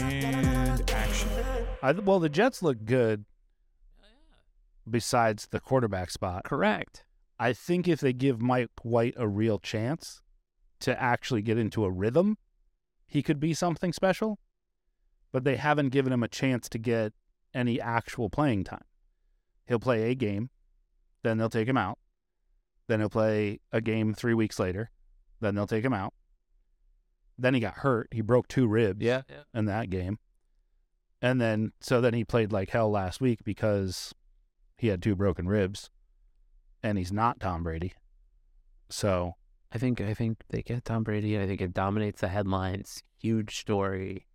And action. I, well, the Jets look good besides the quarterback spot. Correct. I think if they give Mike White a real chance to actually get into a rhythm, he could be something special. But they haven't given him a chance to get any actual playing time. He'll play a game, then they'll take him out. Then he'll play a game three weeks later, then they'll take him out. Then he got hurt. He broke two ribs Yeah. in that game. And then, so then he played like hell last week because he had two broken ribs and he's not Tom Brady. So, I think I think they get Tom Brady. I think it dominates the headlines. Huge story.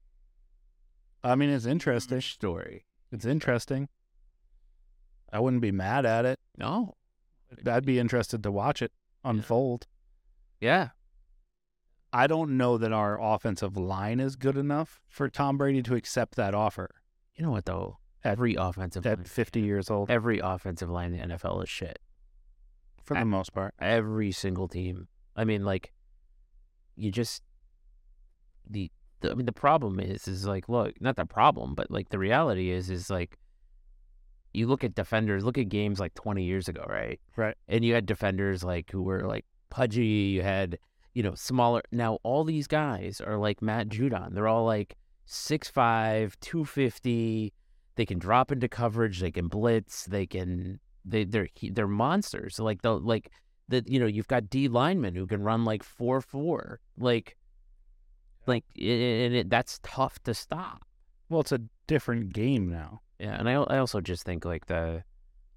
I mean, it's interesting. Huge story. It's interesting. I wouldn't be mad at it. No. I'd be interested to watch it unfold. Yeah. I don't know that our offensive line is good enough for Tom Brady to accept that offer You know what though? At- Every offensive line, at 50 years old, every offensive line in the NFL is shit. for the I- most part. Every single team. I mean, like, you just the, the I mean, the problem is is like, look, not the problem, but like the reality is is like, you look at defenders. Look at games like 20 years ago, right? Right. And you had defenders like who were like pudgy. You had you know smaller. Now all these guys are like Matt Judon. They're all like 6'5", 250. They can drop into coverage. They can blitz. They can they they're they're monsters. Like the like the you know you've got D linemen who can run like four four. Like like and it, that's tough to stop. Well, it's a different game now. Yeah, and I I also just think like the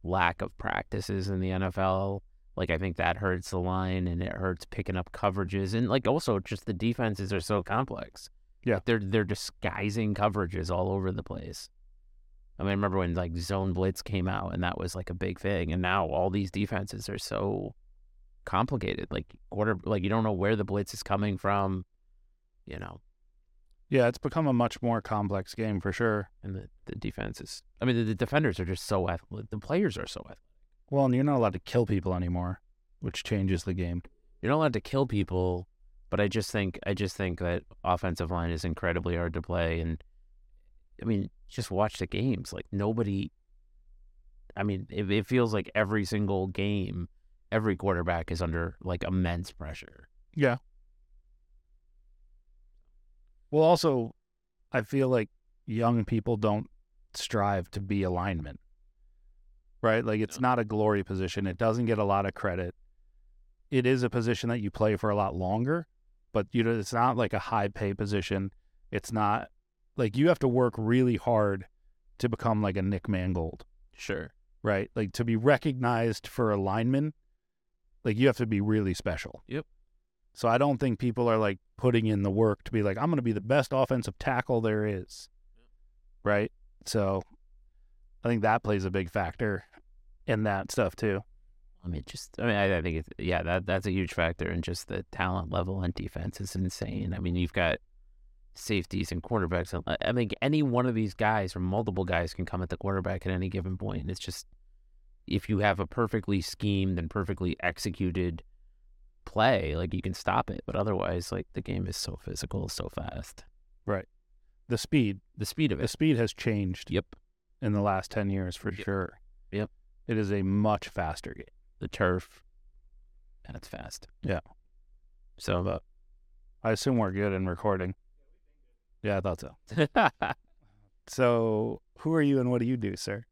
lack of practices in the NFL. Like I think that hurts the line and it hurts picking up coverages and like also just the defenses are so complex. Yeah. They're they're disguising coverages all over the place. I mean, I remember when like zone blitz came out and that was like a big thing, and now all these defenses are so complicated. Like quarter, like you don't know where the blitz is coming from. You know, Yeah, it's become a much more complex game for sure. and the the defenses. I mean, the, the defenders are just so athletic. The players are so athletic. Well, and you're not allowed to kill people anymore, which changes the game. You're not allowed to kill people, but I just think I just think that offensive line is incredibly hard to play, and I mean, just watch the games. Like nobody. I mean, it, it feels like every single game, every quarterback is under like immense pressure. Yeah. Well, also, I feel like young people don't strive to be a lineman, right? Like, it's not a glory position. It doesn't get a lot of credit. It is a position that you play for a lot longer, but you know, it's not like a high pay position. It's not like you have to work really hard to become like a Nick Mangold, Sure. right? Like to be recognized for a lineman, like you have to be really special. Yep. So I don't think people are like putting in the work to be like, I'm going to be the best offensive tackle there is. Right. So I think that plays a big factor in that stuff too. I mean, just I mean, I, I think it's yeah, that that's a huge factor, and just the talent level and defense is insane. I mean, you've got safeties and quarterbacks. and I I think any one of these guys or multiple guys can come at the quarterback at any given point. And it's just if you have a perfectly schemed and perfectly executed play, like you can stop it. But otherwise, like the game is so physical, so fast. Right. The speed, The speed of it. the speed has changed Yep. In the last 10 years for Yep. sure. Yep. It is a much faster game. The turf, and it's fast. Yeah. So, But I assume we're good in recording. Yeah, I thought so. So, who are you and what do you do, sir?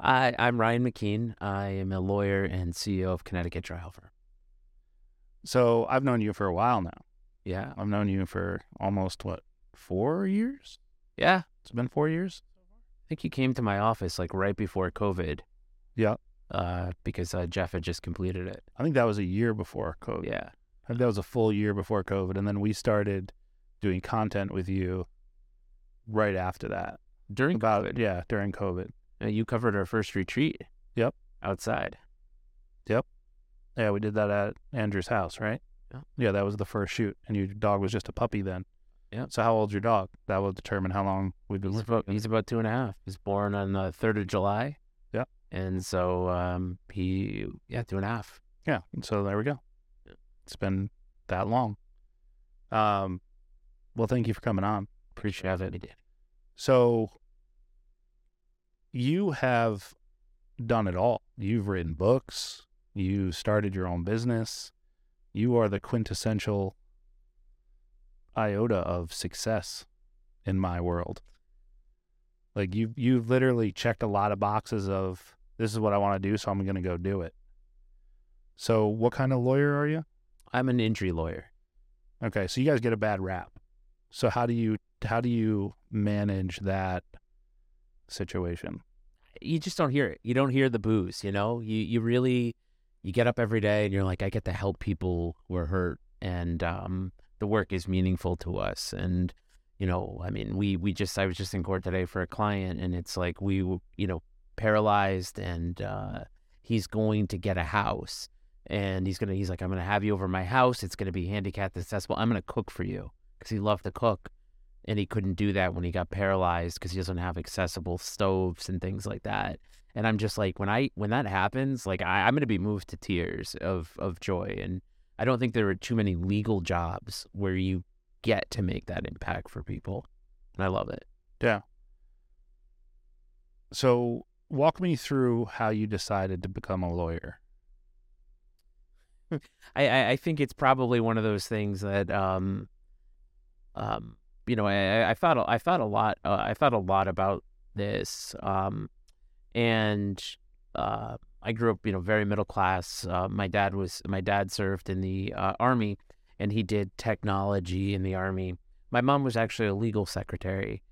I, I'm Ryan McKeen. I am a lawyer and CEO of Connecticut Trial Firm. So, I've known you for a while now. Yeah. I've known you for almost what, four years? Yeah. It's been four years. Think you came to my office like right before COVID. Yeah. Uh, because uh, Jeff had just completed it. I think that was a year before COVID. Yeah. I think that was a full year before COVID, and then we started doing content with you right after that. During About COVID, yeah, during COVID. uh, you covered our first retreat. Yep. Outside. Yep. Yeah, we did that at Andrew's house, right? Yeah. Yeah, that was the first shoot, and your dog was just a puppy then. Yeah. So how old's your dog? That will determine how long we've been He's about, he's about two and a half. He's born on the third of July. Yeah. And so um, he yeah two and a half. Yeah. and So there we go. Yeah. It's been that long. Um, well, thank you for coming on. Appreciate it. Did. So you have done it all. You've written books, you started your own business. You are the quintessential iota of success in my world. Like you you've literally checked a lot of boxes of this is what I want to do, so I'm going to go do it. So, what kind of lawyer are you? I'm an injury lawyer. Okay, so you guys get a bad rap. So how do you how do you manage that situation? You just don't hear it. You don't hear the booze, you know? You you really you get up every day and you're like I get to help people who are hurt and um the work is meaningful to us. And you know, I mean, we we just I was just in court today for a client and it's like we you know, paralyzed and uh he's going to get a house. And he's gonna he's like i'm gonna have you over my house. It's gonna be handicapped accessible. I'm gonna cook for you. Because he loved to cook and he couldn't do that when he got paralyzed because he doesn't have accessible stoves and things like that. And i'm just like when i when that happens like I, i'm gonna be moved to tears of of joy. And i don't think there are too many legal jobs where you get to make that impact for people and i love it Yeah. So walk me through how you decided to become a lawyer. I, I, think it's probably one of those things that um um you know I, I thought I thought a lot uh, I thought a lot about this um and uh I grew up you know very middle class uh, my dad was my dad served in the uh, army and he did technology in the army. My mom was actually a legal secretary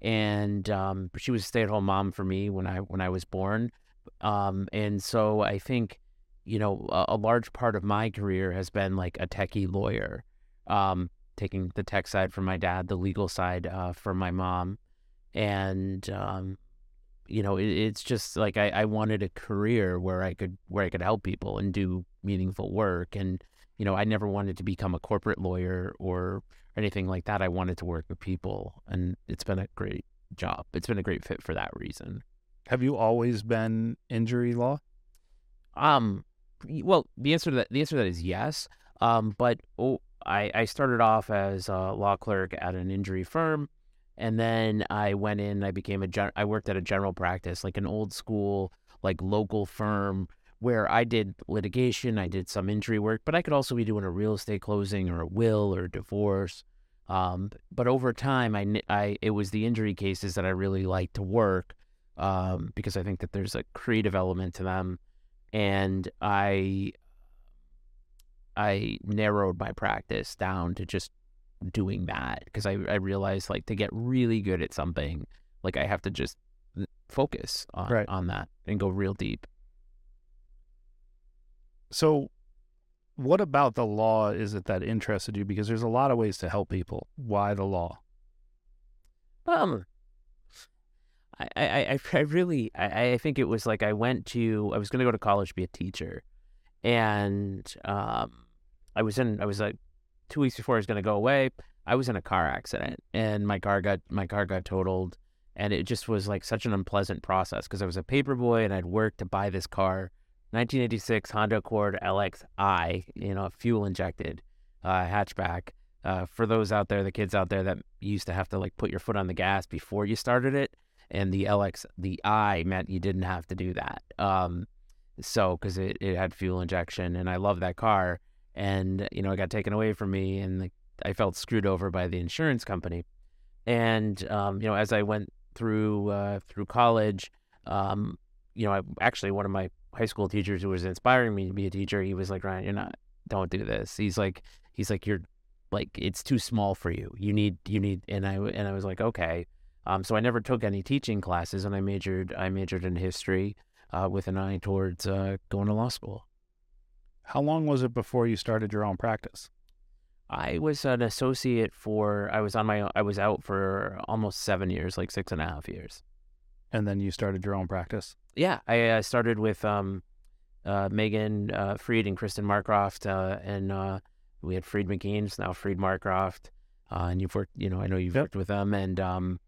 and um she was a stay-at-home mom for me when I when I was born. Um and so I think you know, a, a, large part of my career has been like a techie lawyer, um, taking the tech side from my dad, the legal side uh, from my mom, and um, you know, it, it's just like I, I wanted a career where I could where I could help people and do meaningful work, and you know, I never wanted to become a corporate lawyer or anything like that. I wanted to work with people, and it's been a great job. It's been a great fit for that reason. Have you always been injury law? Um, well, the answer to that the answer to that is yes. Um, but oh, I I started off as a law clerk at an injury firm, and then I went in. I became a gen- I worked at a general practice, like an old school, like local firm where I did litigation. I did some injury work, but I could also be doing a real estate closing or a will or a divorce. Um, but over time, I, I it was the injury cases that I really liked to work um, because I think that there's a creative element to them and I I narrowed my practice down to just doing that because I, I realized like to get really good at something like I have to just focus on right. on that and go real deep. So what about the law is it that interested you because there's a lot of ways to help people. Why the law? Um I, I, I really, I, I think it was like I went to, I was going to go to college to be a teacher. And um, I was in, I was like two weeks before I was going to go away, I was in a car accident and my car got, my car got totaled. And it just was like such an unpleasant process because I was a paper boy and I'd worked to buy this car, 1986 Honda Accord LXI, you know, fuel injected uh, hatchback. Uh, for those out there, the kids out there that used to have to like put your foot on the gas before you started it, and the LX the I meant you didn't have to do that. Um, so because it, it had fuel injection, and I love that car, and you know it got taken away from me, and I felt screwed over by the insurance company, and um, you know as I went through uh, through college, um, you know I actually one of my high school teachers who was inspiring me to be a teacher, he was like Ryan, you're not, don't do this. He's like he's like you're like it's too small for you. You need you need, and I and I was like okay. Um, so I never took any teaching classes, and I majored I majored in history uh, with an eye towards uh, going to law school. How long was it before you started your own practice? I was an associate for I was on my I was out for almost seven years, like six and a half years. And then you started your own practice. Yeah, I uh, started with um, uh, Megan uh, Freed and Kristen Marcroft, uh, and uh, we had Freed McKeen's now Freed Marcroft, uh, and you've worked, you know, I know you've yep. worked with them, and um,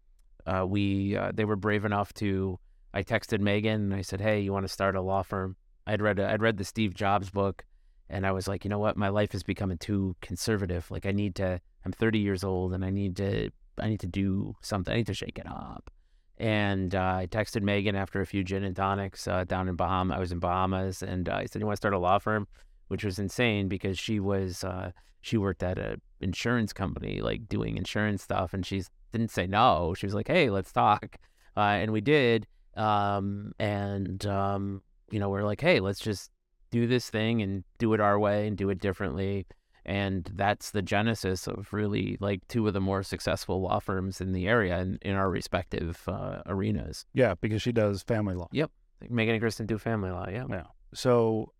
uh, we uh, they were brave enough to. I texted Megan and I said, "Hey, you want to start a law firm?" I'd read a, I'd read the Steve Jobs book, and I was like, you know what, my life is becoming too conservative. Like I need to I'm 30 years old and I need to I need to do something. I need to shake it up. And uh, I texted Megan after a few gin and tonics uh, down in Bahama. I was in Bahamas, and uh, I said, "You want to start a law firm?" Which was insane because she was uh, she worked at a insurance company, like doing insurance stuff, and she didn't say no. She was like, "Hey, let's talk," uh, and we did. Um, and um, you know, we're like, "Hey, let's just do this thing and do it our way and do it differently." and that's the genesis of really like two of the more successful law firms in the area in, in our respective uh, arenas. Yeah, because she does family law. Yep, Megan and Kristen do family law. Yeah. Yeah. So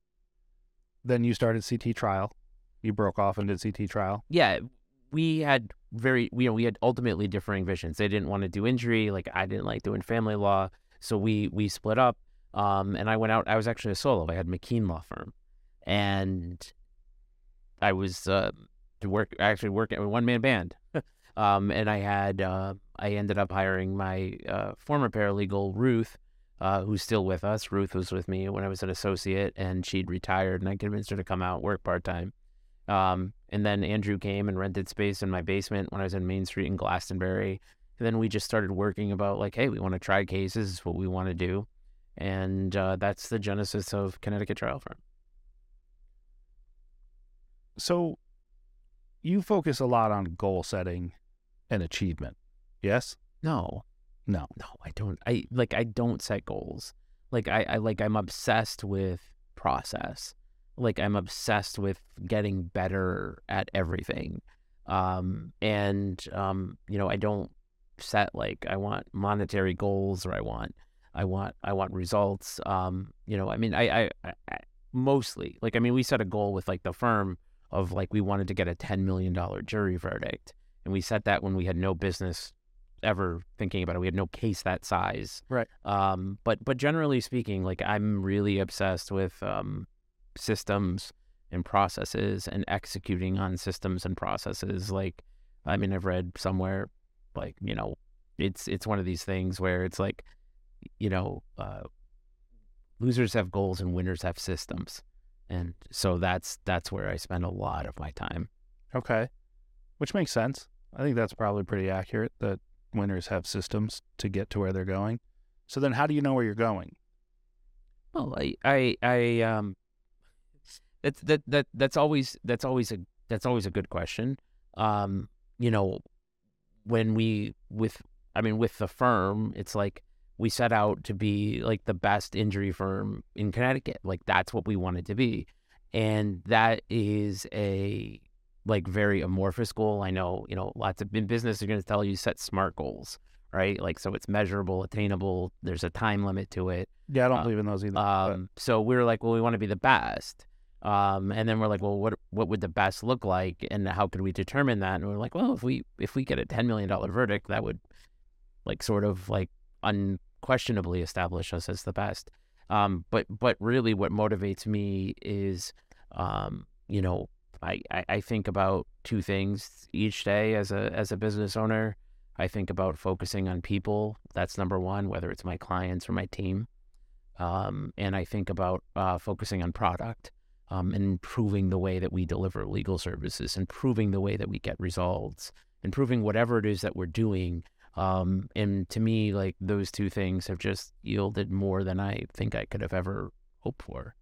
then you started CT trial. You broke off and did CT trial. Yeah, we had very we you know we had ultimately differing visions. They didn't want to do injury, like I didn't like doing family law, so we we split up. Um, and I went out. I was actually a solo. I had McKeen Law Firm, and I was uh, to work actually working a one man band, um, and I had uh, I ended up hiring my uh, former paralegal Ruth, uh, who's still with us. Ruth was with me when I was an associate, and she'd retired, and I convinced her to come out work part time. Um, and then Andrew came and rented space in my basement when I was in Main Street in Glastonbury. And then we just started working about like, hey, we want to try cases, what we want to do, and uh, that's the genesis of Connecticut Trial Firm. So you focus a lot on goal setting and achievement. Yes? No. No. No, I don't. I like I don't set goals. Like I, I like I'm obsessed with process. Like I'm obsessed with getting better at everything. Um and um you know, I don't set like I want monetary goals or I want I want I want results. Um, you know, I mean I, I, I mostly like I mean we set a goal with like the firm of like we wanted to get a $10 million jury verdict. And we set that when we had no business ever thinking about it. We had no case that size. Right. Um, but but generally speaking, like I'm really obsessed with um, systems and processes and executing on systems and processes. Like, I mean, I've read somewhere, like you know, it's it's one of these things where it's like, you know, uh, losers have goals and winners have systems and so that's that's where I spend a lot of my time. Okay, which makes sense. I think that's probably pretty accurate that winners have systems to get to where they're going. So then, how do you know where you're going? Well, I I, I um, that's that that that's always that's always a that's always a good question. Um, you know, when we with I mean with the firm, it's like we set out to be like the best injury firm in Connecticut. Like that's what we wanted to be. And that is a like very amorphous goal. I know, you know, lots of in business are going to tell you set smart goals, right? Like so it's measurable, attainable, there's a time limit to it. Yeah, I don't uh, believe in those either. Um, so we are like, well, we want to be the best. Um, and then we're like, well, what what would the best look like, and how could we determine that? And we're like, well, if we if we get a ten million dollar verdict, that would like sort of like unquestionably establish us as the best. Um, but but really, what motivates me is, um, you know, I, I, I think about two things each day as a as a business owner. I think about focusing on people. That's number one, whether it's my clients or my team. Um, and I think about uh, focusing on product um, and improving the way that we deliver legal services, improving the way that we get results, improving whatever it is that we're doing um, and to me, like those two things have just yielded more than I think I could have ever hoped for.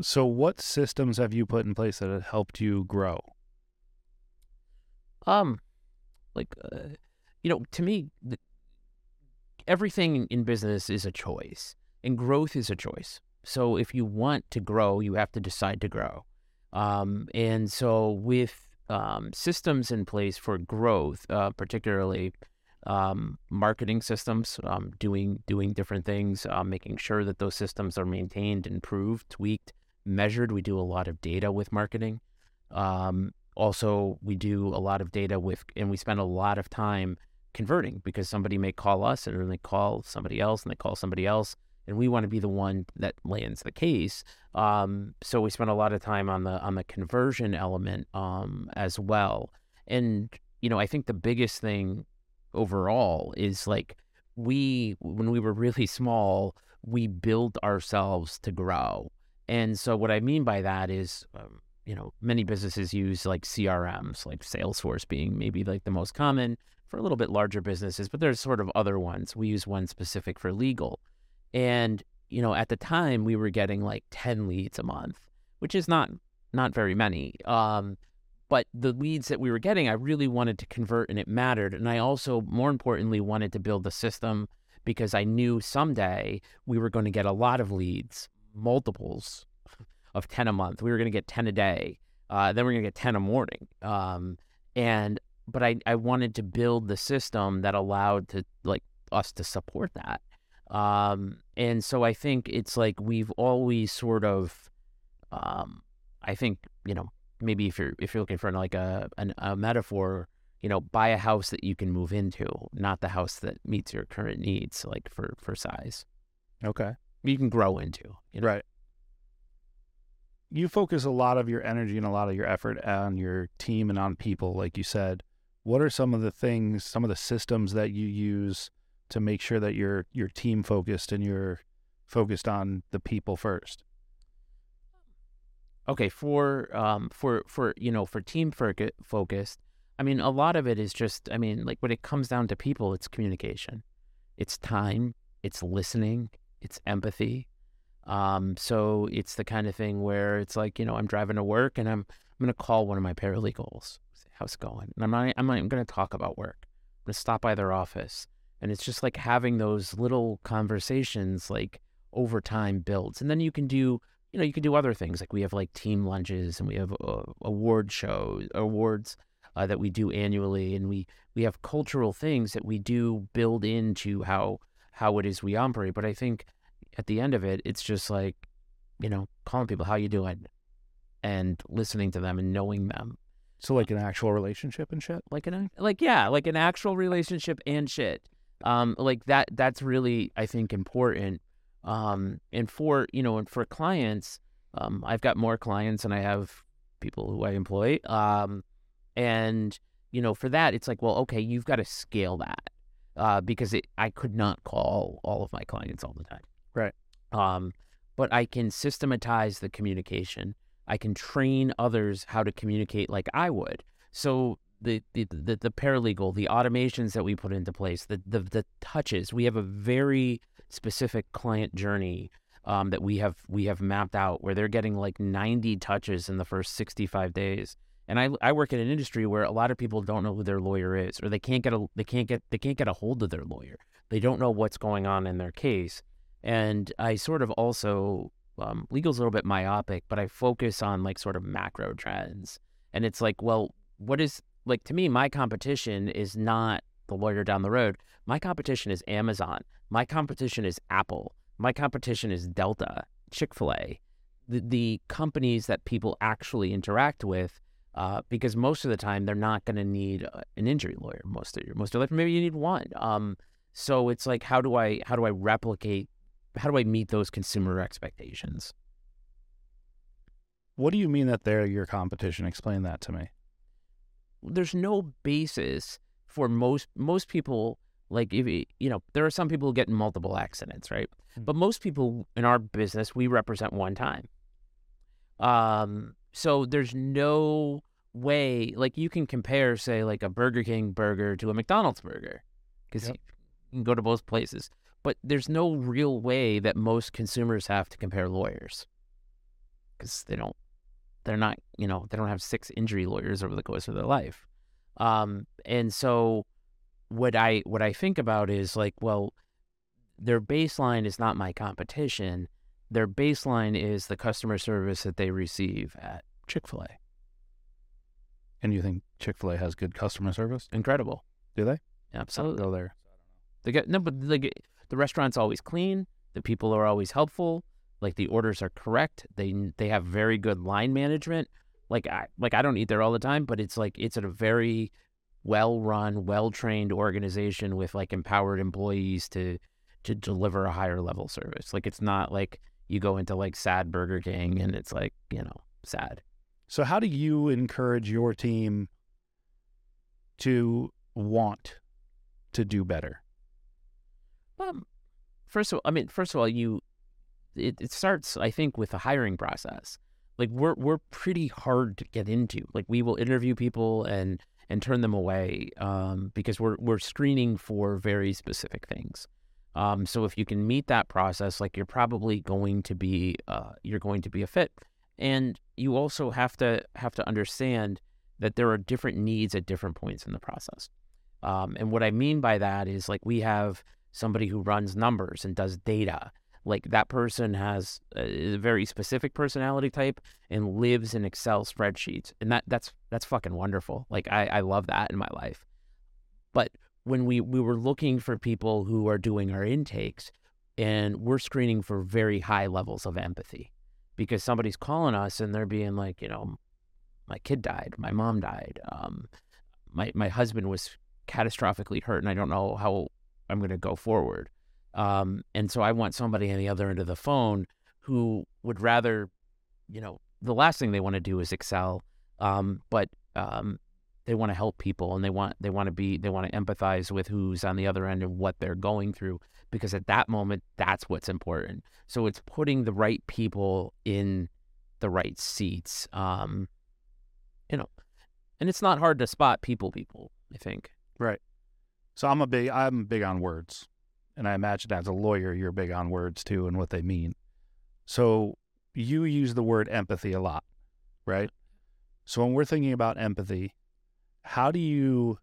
So, what systems have you put in place that have helped you grow? Um, like, uh, you know, to me, the, everything in business is a choice, and growth is a choice. So, if you want to grow, you have to decide to grow. Um, and so, with um, systems in place for growth, uh, particularly um, marketing systems, um, doing doing different things, uh, making sure that those systems are maintained, improved, tweaked, measured. We do a lot of data with marketing. Um, also, we do a lot of data with, and we spend a lot of time converting because somebody may call us and then they call somebody else and they call somebody else, and we want to be the one that lands the case. Um, so we spend a lot of time on the on the conversion element um, as well. And you know, I think the biggest thing overall is like we when we were really small we build ourselves to grow and so what i mean by that is um, you know, many businesses use like CRMs, like Salesforce being maybe like the most common for a little bit larger businesses, but there's sort of other ones. We use one specific for legal. And, you know, at the time we were getting like 10 leads a month, which is not not very many. Um, but the leads that we were getting, I really wanted to convert and it mattered. And I also, more importantly, wanted to build the system because I knew someday we were going to get a lot of leads, multiples of 10 a month. We were going to get 10 a day. Uh, then we are going to get 10 a morning. Um, and, but I, I wanted to build the system that allowed to like us to support that. Um, and so I think it's like we've always sort of, um, I think, you know, maybe if you're, if you're looking for like a, an, a metaphor, you know, buy a house that you can move into, not the house that meets your current needs, like for, for size. Okay. You can grow into. You know? Right. You focus a lot of your energy and a lot of your effort on your team and on people, like you said. What are some of the things, some of the systems that you use to make sure that you're you're team focused and you're focused on the people first? Okay, for um for for you know for team focused, I mean a lot of it is just I mean like when it comes down to people, it's communication, it's time, it's listening, it's empathy, um, so it's the kind of thing where it's like, you know, I'm driving to work and I'm I'm gonna call one of my paralegals. How's it going? And I'm not I'm not even gonna talk about work. I'm gonna stop by their office. And it's just like having those little conversations like over time builds. And then you can do, you know, you can do other things. Like we have like team lunches and we have uh, award shows, awards uh, that we do annually. And we, we have cultural things that we do build into how, how it is we operate. But I think at the end of it, it's just like, you know, calling people, how you doing? And listening to them and knowing them. So like an actual relationship and shit? Like an like yeah, like an actual relationship and shit. Um like that that's really I think important. Um and for, you know, and for clients, um I've got more clients and I have people who I employ. Um and you know, for that it's like, well, okay, you've got to scale that. Uh because it I could not call all of my clients all the time. Right. Um, but I can systematize the communication. I can train others how to communicate like I would. So the the the, the paralegal, the automations that we put into place, the the, the touches. We have a very specific client journey um, that we have we have mapped out where they're getting like 90 touches in the first 65 days. And I, I work in an industry where a lot of people don't know who their lawyer is, or they can't get a they can't get they can't get a hold of their lawyer. They don't know what's going on in their case. And I sort of also, um, legal's a little bit myopic, but I focus on like sort of macro trends. And it's like, well, what is, like, to me, my competition is not the lawyer down the road. My competition is Amazon. My competition is Apple. My competition is Delta, Chick fil A, the, the companies that people actually interact with. Uh, because most of the time they're not going to need uh, an injury lawyer most of your most of your life. Maybe you need one. Um, so it's like how do I how do I replicate how do I meet those consumer expectations? What do you mean that they're your competition? Explain that to me. There's no basis for most most people. Like if you know, there are some people who get multiple accidents, right? Mm-hmm. But most people in our business, we represent one time. Um, so there's no way like you can compare, say, like a Burger King burger to a McDonald's burger, because yep. you can go to both places but there's no real way that most consumers have to compare lawyers because they don't they're not you know they don't have six injury lawyers over the course of their life um, and so what i what i think about is like well their baseline is not my competition their baseline is the customer service that they receive at chick-fil-a and you think chick-fil-a has good customer service incredible do they absolutely go there they get no but they get the restaurant's always clean. The people are always helpful. Like the orders are correct. They they have very good line management. Like I like I don't eat there all the time, but it's like it's a very well run, well trained organization with like empowered employees to to deliver a higher level service. Like it's not like you go into like sad Burger King and it's like, you know, sad. So how do you encourage your team to want to do better? Um, first of all, I mean, first of all, you it, it starts, I think, with a hiring process. Like we're we're pretty hard to get into. Like we will interview people and and turn them away um, because we're we're screening for very specific things. Um, so if you can meet that process, like you're probably going to be uh, you're going to be a fit, and you also have to have to understand that there are different needs at different points in the process. Um, and what I mean by that is like we have somebody who runs numbers and does data. Like that person has a very specific personality type and lives in Excel spreadsheets, and that that's that's fucking wonderful. Like I, I love that in my life. But when we we were looking for people who are doing our intakes, and we're screening for very high levels of empathy, because somebody's calling us and they're being like, you know, my kid died, my mom died, um, my my husband was catastrophically hurt, and I don't know how I'm going to go forward. Um, and so I want somebody on the other end of the phone who would rather, you know, the last thing they want to do is excel, um, but um, they want to help people and they want they want to be they want to empathize with who's on the other end and what they're going through because at that moment that's what's important. So it's putting the right people in the right seats. Um, you know, and it's not hard to spot people. People, I think. Right. So I'm a big I'm big on words. And I imagine as a lawyer you're big on words too and what they mean. So you use the word empathy a lot, right? So when we're thinking about empathy, how do you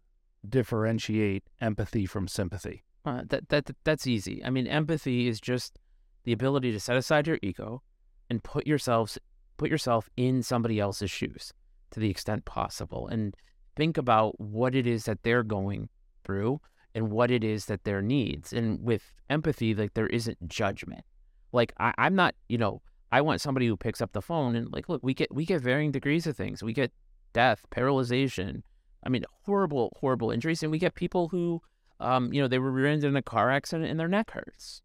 differentiate empathy from sympathy? Uh, that that that's easy. I mean, empathy is just the ability to set aside your ego and put yourselves put yourself in somebody else's shoes to the extent possible and think about what it is that they're going through and what it is that their needs. And with empathy, like there isn't judgment. Like I, I'm not, you know, I want somebody who picks up the phone and like, look, we get we get varying degrees of things. We get death, paralyzation. I mean, horrible, horrible injuries, and we get people who, um, you know, they were rear-ended in a car accident and their neck hurts.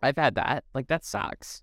I've had that. Like that sucks.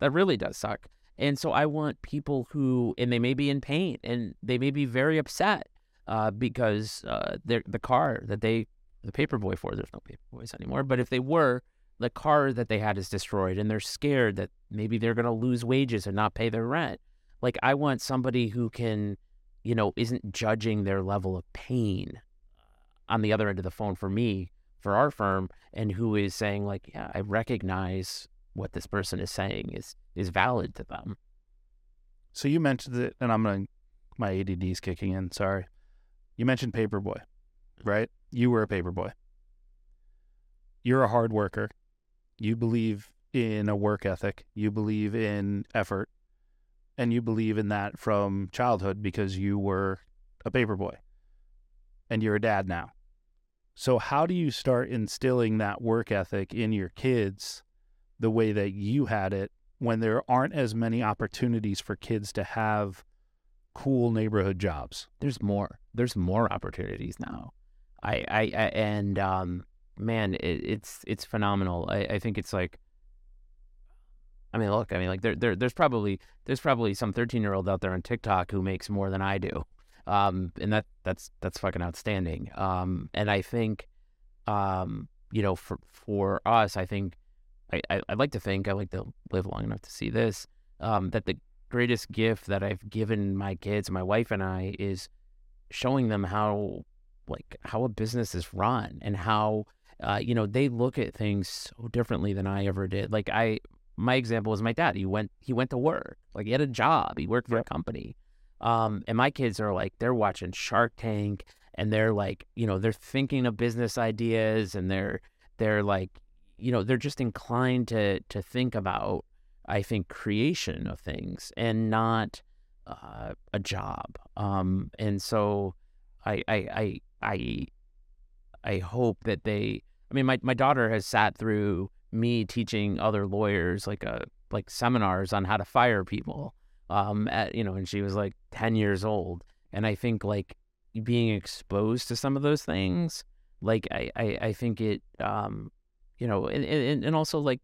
That really does suck. And so I want people who, and they may be in pain and they may be very upset uh, because uh, the car that they, the paperboy for, there's no paperboys anymore, but if they were, the car that they had is destroyed and they're scared that maybe they're going to lose wages and not pay their rent. Like, I want somebody who can, you know, isn't judging their level of pain uh, on the other end of the phone for me, for our firm, and who is saying, like, yeah, I recognize what this person is saying is is valid to them. So you mentioned it, and I'm gonna my ADD is kicking in. Sorry. You mentioned paperboy, right? You were a paperboy. You're a hard worker. You believe in a work ethic. You believe in effort, and you believe in that from childhood because you were a paperboy, and you're a dad now. So how do you start instilling that work ethic in your kids the way that you had it when there aren't as many opportunities for kids to have cool neighborhood jobs. There's more. There's more opportunities now. I, I, I and um, man, it, it's it's phenomenal. I, I think it's like. I mean, look. I mean, like there, there, there's probably there's probably some 13 year old out there on TikTok who makes more than I do, um, and that that's that's fucking outstanding. Um, and I think, um, you know, for for us, I think I, I would like to think I like to live long enough to see this. Um, that the greatest gift that I've given my kids, my wife and I, is showing them how like how a business is run and how uh, you know they look at things so differently than I ever did. Like I, my example is my dad. He went he went to work. Like he had a job. He worked for a company. Um, and my kids are like they're watching Shark Tank and they're like you know they're thinking of business ideas and they're they're like you know they're just inclined to to think about I think creation of things and not uh, a job. Um, and so I I I I I hope that they. I mean, my my daughter has sat through me teaching other lawyers like a uh, like seminars on how to fire people. Um, at you know, and she was like ten years old, and I think like being exposed to some of those things, like I I, I think it um you know, and, and, and also like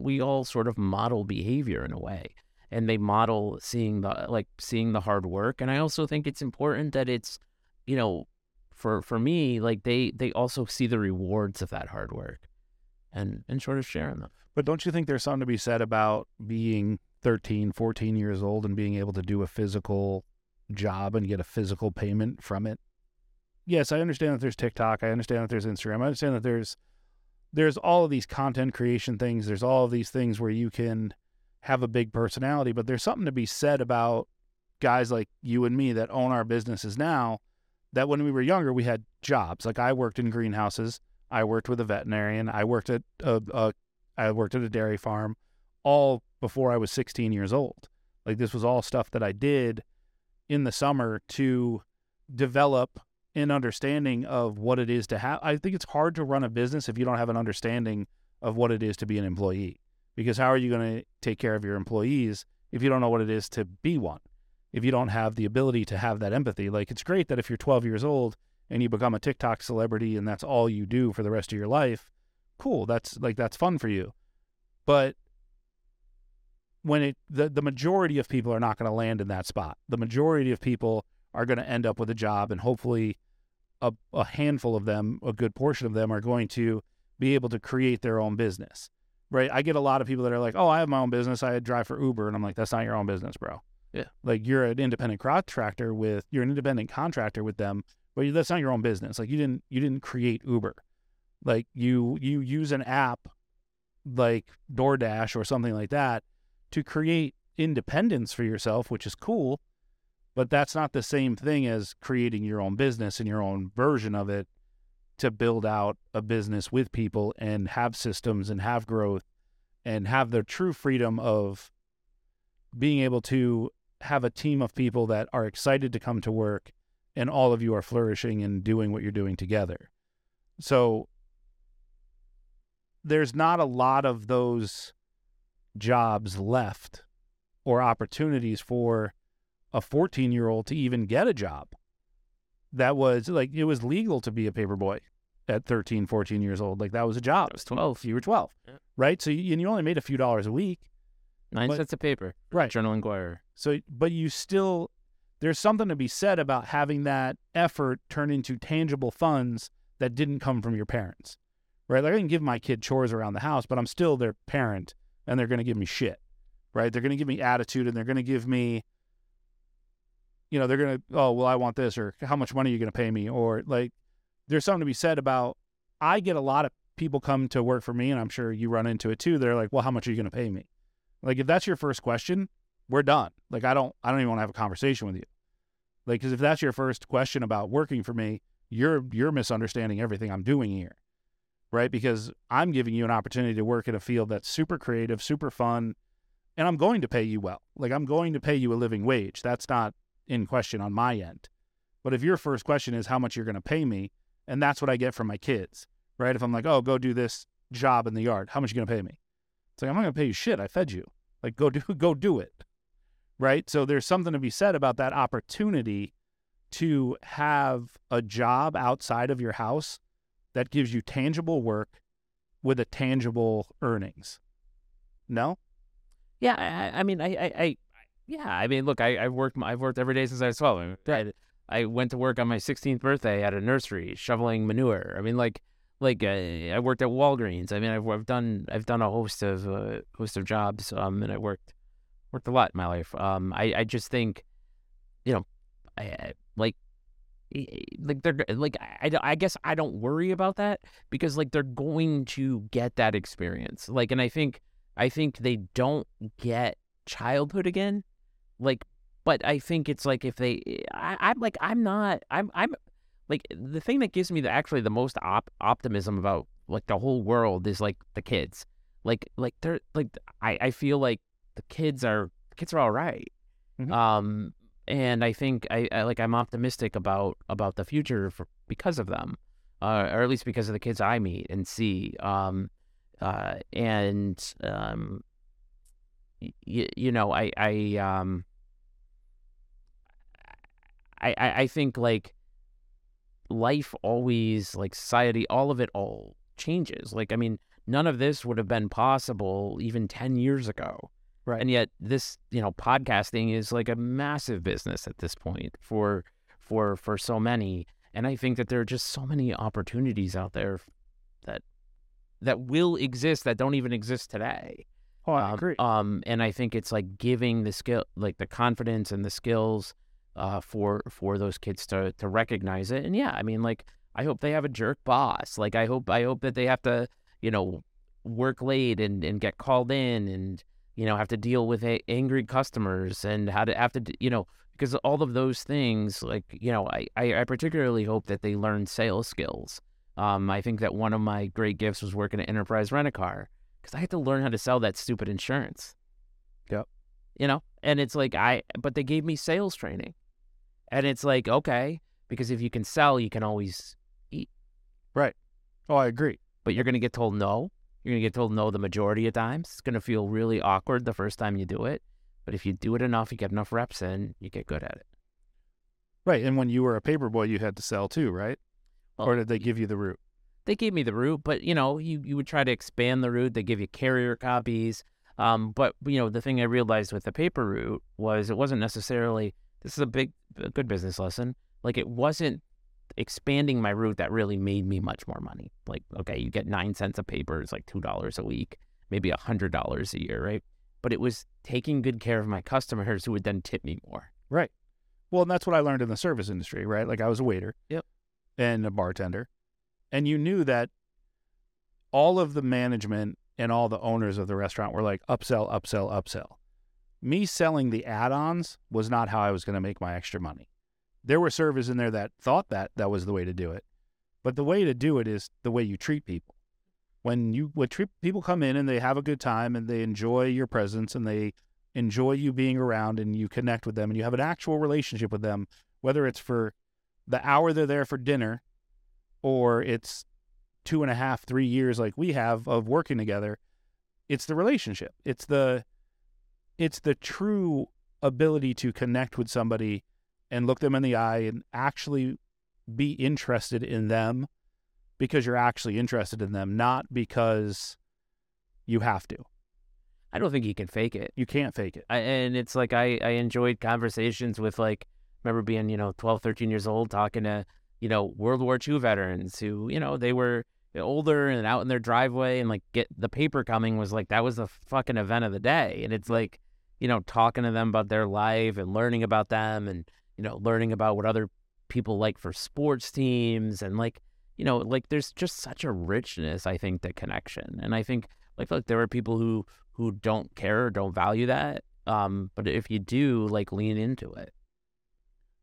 we all sort of model behavior in a way and they model seeing the like seeing the hard work and i also think it's important that it's you know for for me like they they also see the rewards of that hard work and and sort of sharing them but don't you think there's something to be said about being 13, 14 years old and being able to do a physical job and get a physical payment from it. Yes, I understand that there's TikTok. I understand that there's Instagram. I understand that there's there's all of these content creation things. There's all of these things where you can have a big personality, but there's something to be said about guys like you and me that own our businesses now that when we were younger we had jobs. Like I worked in greenhouses, I worked with a veterinarian, I worked at a, a I worked at a dairy farm all before I was 16 years old. Like this was all stuff that I did in the summer to develop an understanding of what it is to have. I think it's hard to run a business if you don't have an understanding of what it is to be an employee. Because how are you going to take care of your employees if you don't know what it is to be one? If you don't have the ability to have that empathy, like it's great that if you're 12 years old and you become a TikTok celebrity and that's all you do for the rest of your life, cool. That's like that's fun for you. But when it the, the majority of people are not going to land in that spot. The majority of people are going to end up with a job and hopefully a, a handful of them, a good portion of them are going to be able to create their own business. Right? I get a lot of people that are like, "Oh, I have my own business. I drive for Uber." And I'm like, "That's not your own business, bro." Yeah. Like you're an independent contractor with you're an independent contractor with them, but that's not your own business. Like you didn't you didn't create Uber. Like you you use an app like DoorDash or something like that to create independence for yourself, which is cool, but that's not the same thing as creating your own business and your own version of it to build out a business with people and have systems and have growth and have the true freedom of being able to have a team of people that are excited to come to work and all of you are flourishing and doing what you're doing together. So there's not a lot of those jobs left or opportunities for a 14 year old to even get a job. That was like, it was legal to be a paper boy at 13, 14 years old. Like that was a job. I was 12. You were 12, Yeah. right? So you, and you only made a few dollars a week. Nine But- cents a paper. Right. Journal Inquirer. So, but you still, there's something to be said about having that effort turn into tangible funds that didn't come from your parents, right? Like I can give my kid chores around the house, but I'm still their parent and they're going to give me shit, right? They're going to give me attitude and they're going to give me, you know, they're going to, oh, well, I want this or how much money are you going to pay me? Or like, there's something to be said about, I get a lot of people come to work for me and I'm sure you run into it too. They're like, well, how much are you going to pay me? Like, if that's your first question, we're done. Like I don't I don't even want to have a conversation with you. Like cuz if that's your first question about working for me, you're you're misunderstanding everything I'm doing here. Right? Because I'm giving you an opportunity to work in a field that's super creative, super fun, and I'm going to pay you well. Like I'm going to pay you a living wage. That's not in question on my end. But if your first question is how much you're going to pay me, and that's what I get from my kids, right? If I'm like, "Oh, go do this job in the yard. How much you going to pay me?" It's like, "I'm not going to pay you shit. I fed you." Like go do go do it right? So there's something to be said about that opportunity to have a job outside of your house that gives you tangible work with a tangible earnings. No? Yeah, I, I- I mean, I, I, I, yeah, I mean, look, I, I've worked, I've worked every day since I was twelve. I, I, I went to work on my 16th birthday at a nursery shoveling manure. I mean, like, like uh, I worked at Walgreens. I mean, I've, I've done, I've done a host of, uh, host of jobs. Um, and I worked, worked a lot in my life. Um, I, I just think, you know, I, like. e- e- Like they're like I, I guess I don't worry about that because like they're going to get that experience like and I think I think they don't get childhood again. Like, but I think it's like if they, I, I'm like, I'm not, I'm, I'm like the thing that gives me the actually the most op- optimism about like the whole world is like the kids. Like, like they're like, I, I feel like the kids are, the kids are all right. Mhm. Um, and I think I, I like I'm optimistic about about the future for, because of them, uh, or at least because of the kids I meet and see. Um, uh, and um, y- you know, I I um, I I I think like life always like society, all of it all changes. Like I mean, none of this would have been possible even ten years ago. Right. And yet this, you know, podcasting is like a massive business at this point for for for so many. And I think that there are just so many opportunities out there that that will exist that don't even exist today. Oh, I um, agree. Um, and I think it's like giving the skill, like the confidence and the skills, uh, for for those kids to to recognize it. And yeah, I mean, like I hope they have a jerk boss. Like I hope I hope that they have to, you know, work late and and get called in and you know have to deal with a- angry customers and how to have to you know because all of those things like you know I, I I particularly hope that they learn sales skills. Um, I think that one of my great gifts was working at Enterprise Rent a Car because I had to learn how to sell that stupid insurance. Yep. You know, and it's like I, but they gave me sales training, and it's like okay, because if you can sell, you can always eat. Right. Oh, I agree. But you're gonna get told no. You're gonna get told no the majority of times. It's gonna feel really awkward the first time you do it. But if you do it enough, you get enough reps in, you get good at it. Right. And when you were a paper boy, you had to sell too, right? Well, or did they give you the route? they gave me the route, but you know, you, you would try to expand the route. They give you carrier copies. Um, but you know, the thing I realized with the paper route was it wasn't necessarily this is a big a good business lesson. Like it wasn't expanding my route that really made me much more money. Like, okay, you get nine cents a paper, it's like two dollars a week, maybe a hundred dollars a year, right? But it was taking good care of my customers who would then tip me more. Right. Well, and that's what I learned in the service industry, right? Like I was a waiter. Yep. And a bartender. And you knew that all of the management and all the owners of the restaurant were like upsell, upsell, upsell. Me selling the add-ons was not how I was going to make my extra money. There were servers in there that thought that that was the way to do it. But the way to do it is the way you treat people. When you when treat, people come in and they have a good time and they enjoy your presence and they enjoy you being around and you connect with them and you have an actual relationship with them, whether it's for the hour they're there for dinner or it's two and a half, three years like we have of working together, it's the relationship. It's the it's the true ability to connect with somebody and look them in the eye and actually be interested in them because you're actually interested in them, not because you have to. I don't think you can fake it. You can't fake it. I, and it's like I, I enjoyed conversations with like remember being you know 12 13 years old talking to you know world war ii veterans who you know they were older and out in their driveway and like get the paper coming was like that was the fucking event of the day and it's like you know talking to them about their life and learning about them and you know learning about what other people like for sports teams and like you know like there's just such a richness i think to connection and i think like look there are people who who don't care or don't value that um but if you do like lean into it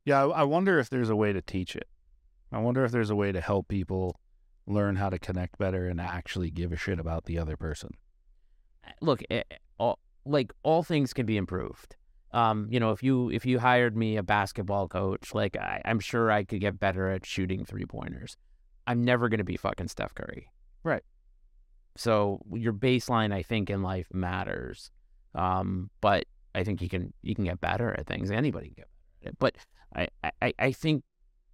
Yeah, I wonder if there's a way to teach it. I wonder if there's a way to help people learn how to connect better and actually give a shit about the other person. look eh, eh, all, like all things can be improved um you know if you if you hired me a basketball coach like I, i'm sure i could get better at shooting three pointers i'm never going to be fucking steph curry Right. so your baseline i think in life matters um but i think you can you can get better at things anybody can get better at it but i i, I think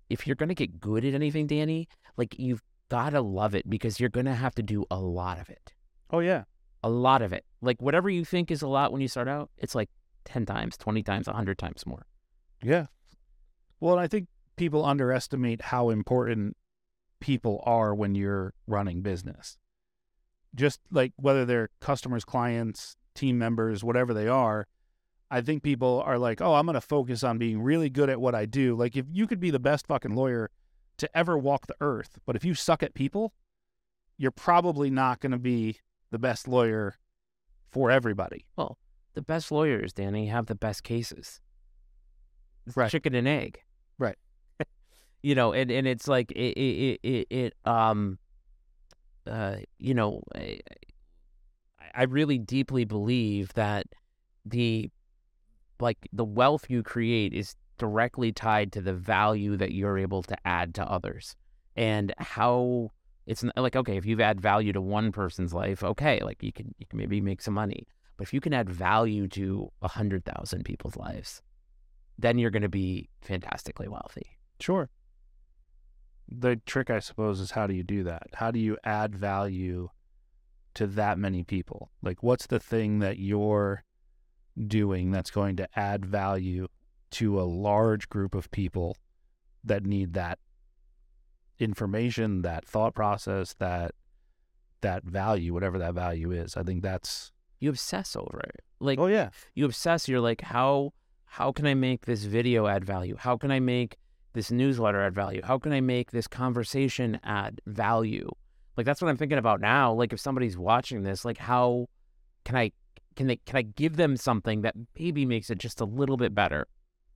if you're going to get good at anything danny like you've got to love it because you're going to have to do a lot of it Oh yeah. a lot of it. Like whatever you think is a lot when you start out, it's like 10 times, 20 times, 100 times more. Yeah. Well, I think people underestimate how important people are when you're running business. Just like whether they're customers, clients, team members, whatever they are, I think people are like, oh, I'm going to focus on being really good at what I do. Like, if you could be the best fucking lawyer to ever walk the earth, but if you suck at people, you're probably not going to be the best lawyer for everybody. The best lawyers, Danny, have the best cases. It's Right. chicken and egg. Right. you know, and, and it's like it it it, it um uh you know I, I really deeply believe that the like the wealth you create is directly tied to the value that you're able to add to others and how it's like okay if you've add value to one person's life okay like you can you can maybe make some money but if you can add value to a hundred thousand people's lives then you're going to be fantastically wealthy Sure. The trick, I suppose, is how do you do that? How do you add value to that many people? Like, what's the thing that you're doing that's going to add value to a large group of people that need that information, that thought process, that that value, whatever that value is? I think that's you obsess over it. Like Oh yeah. you obsess. You're like, how how can I make this video add value? How can I make this newsletter add value? How can I make this conversation add value? Like that's what I'm thinking about now. Like if somebody's watching this, like how can I can they can I give them something that maybe makes it just a little bit better?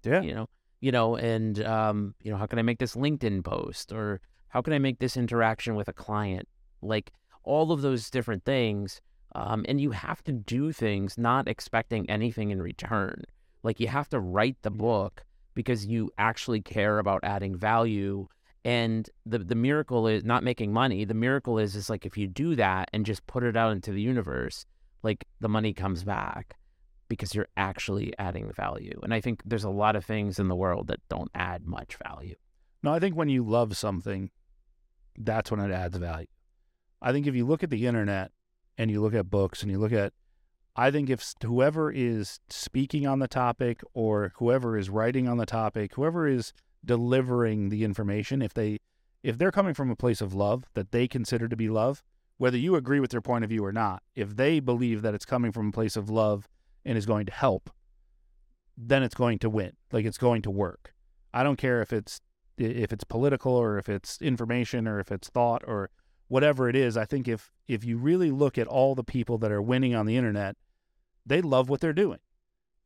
Yeah. You know, you know, and um, you know, how can I make this LinkedIn post or how can I make this interaction with a client? Like all of those different things. Um, and you have to do things not expecting anything in return. Like you have to write the book because you actually care about adding value. And the the miracle is not making money. The miracle is is like if you do that and just put it out into the universe, like the money comes back because you're actually adding value. And I think there's a lot of things in the world that don't add much value. No, I think when you love something, that's when it adds value. I think if you look at the internet and you look at books and you look at, I think if whoever is speaking on the topic or whoever is writing on the topic, whoever is delivering the information, if they, if they're coming from a place of love that they consider to be love, whether you agree with their point of view or not, if they believe that it's coming from a place of love and is going to help, then it's going to win. Like it's going to work. I don't care if it's if it's political or if it's information or if it's thought or whatever it is. I think if if you really look at all the people that are winning on the internet, they love what they're doing.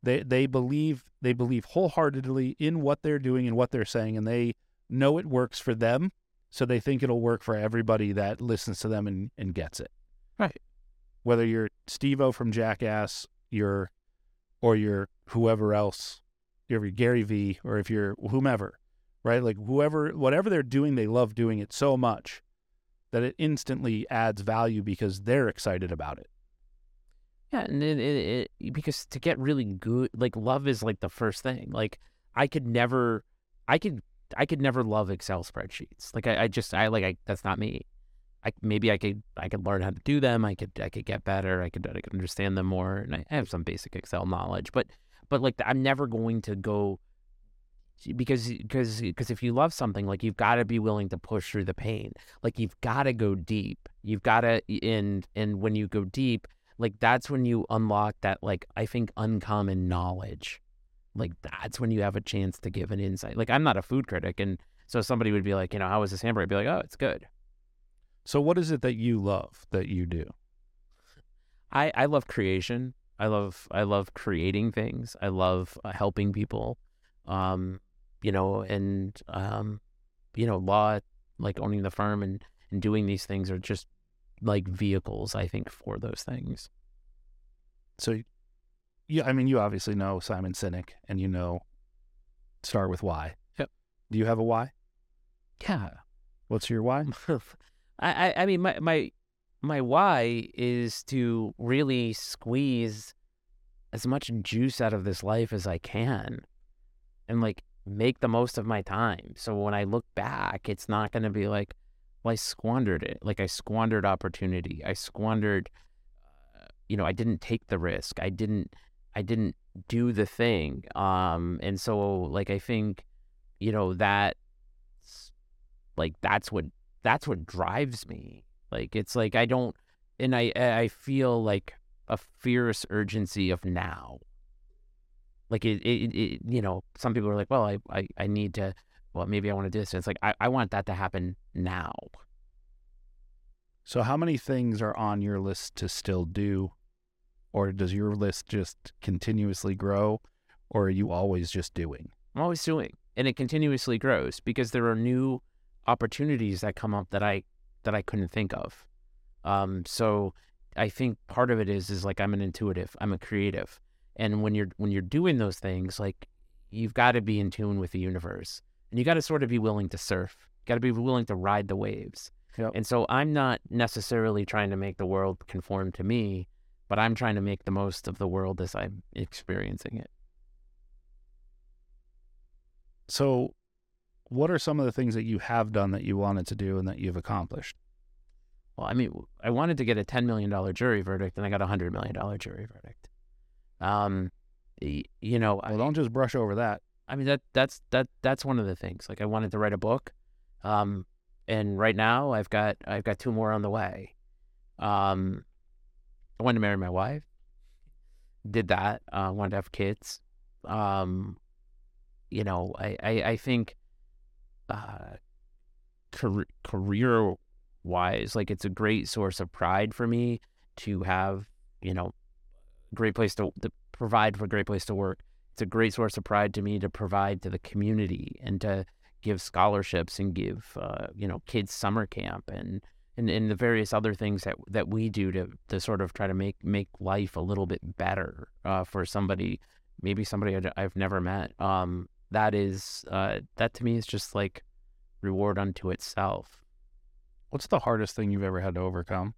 They they believe they believe wholeheartedly in what they're doing and what they're saying, and they know it works for them. So they think it'll work for everybody that listens to them and, and gets it. Right. Whether you're Steve-O from Jackass, you're or you're whoever else, you're Gary V or if you're whomever, right? Like whoever, whatever they're doing, they love doing it so much that it instantly adds value because they're excited about it. Yeah, and it, it, it because to get really good, like love is like the first thing. Like I could never, I could, I could never love Excel spreadsheets. Like I, I just, I like, I that's not me. I maybe I could, I could learn how to do them. I could, I could get better. I could, I could understand them more, and I have some basic Excel knowledge. But, but like I'm never going to go because because because if you love something like you've got to be willing to push through the pain. Like you've got to go deep. You've got to and and when you go deep like that's when you unlock that like i think uncommon knowledge. Like that's when you have a chance to give an insight. Like i'm not a food critic and so somebody would be like you know how was this hamburger? I'd be like oh it's good. So, what is it that you love that you do? i i love creation. I love i love creating things. I love uh, helping people. Um you know and um you know law like owning the firm and and doing these things are just like vehicles i think for those things So, yeah, I mean, you obviously know Simon Sinek and you know start with why. Yep. Do you have a why? yeah What's your why? I, I I mean my my my why is to really squeeze as much juice out of this life as I can and like make the most of my time. So when I look back, it's not going to be like well I squandered it. Like I squandered opportunity. I squandered uh, you know, I didn't take the risk. I didn't I didn't do the thing. Um and so like I think you know that like that's what that's what drives me. Like it's like I don't, and I I feel like a fierce urgency of now. Like it, it, it you know, some people are like, well, I, I, I need to, well, maybe I want to do this. And it's like I, I want that to happen now. So, how many things are on your list to still do? Or does your list just continuously grow? Or are you always just doing? I'm always doing, and it continuously grows because there are new opportunities that come up that I that I couldn't think of. Um, so I think part of it is is like I'm an intuitive, I'm a creative, and when you're when you're doing those things, like you've got to be in tune with the universe, and you got to sort of be willing to surf, got to be willing to ride the waves. Yep. And so I'm not necessarily trying to make the world conform to me, but I'm trying to make the most of the world as I'm experiencing it. So, what are some of the things that you have done that you wanted to do and that you've accomplished? Well, I mean, I wanted to get a ten million dollar jury verdict, and I got a hundred million dollar jury verdict. Um, you know, Well, I, don't just brush over that. I mean that that's that that's one of the things. Like I wanted to write a book, um, and right now I've got I've got two more on the way. Um, I wanted to marry my wife, did that. Uh, wanted to have kids. Um, you know, I I, I think uh, career career wise, like it's a great source of pride for me to have you know, great place to, to provide for a great place to work. It's a great source of pride to me to provide to the community and to give scholarships and give uh, you know kids summer camp and and, and the various other things that that we do to to sort of try to make make life a little bit better uh, for somebody maybe somebody I've never met. Um, that is uh, that to me is just like reward unto itself. What's the hardest thing you've ever had to overcome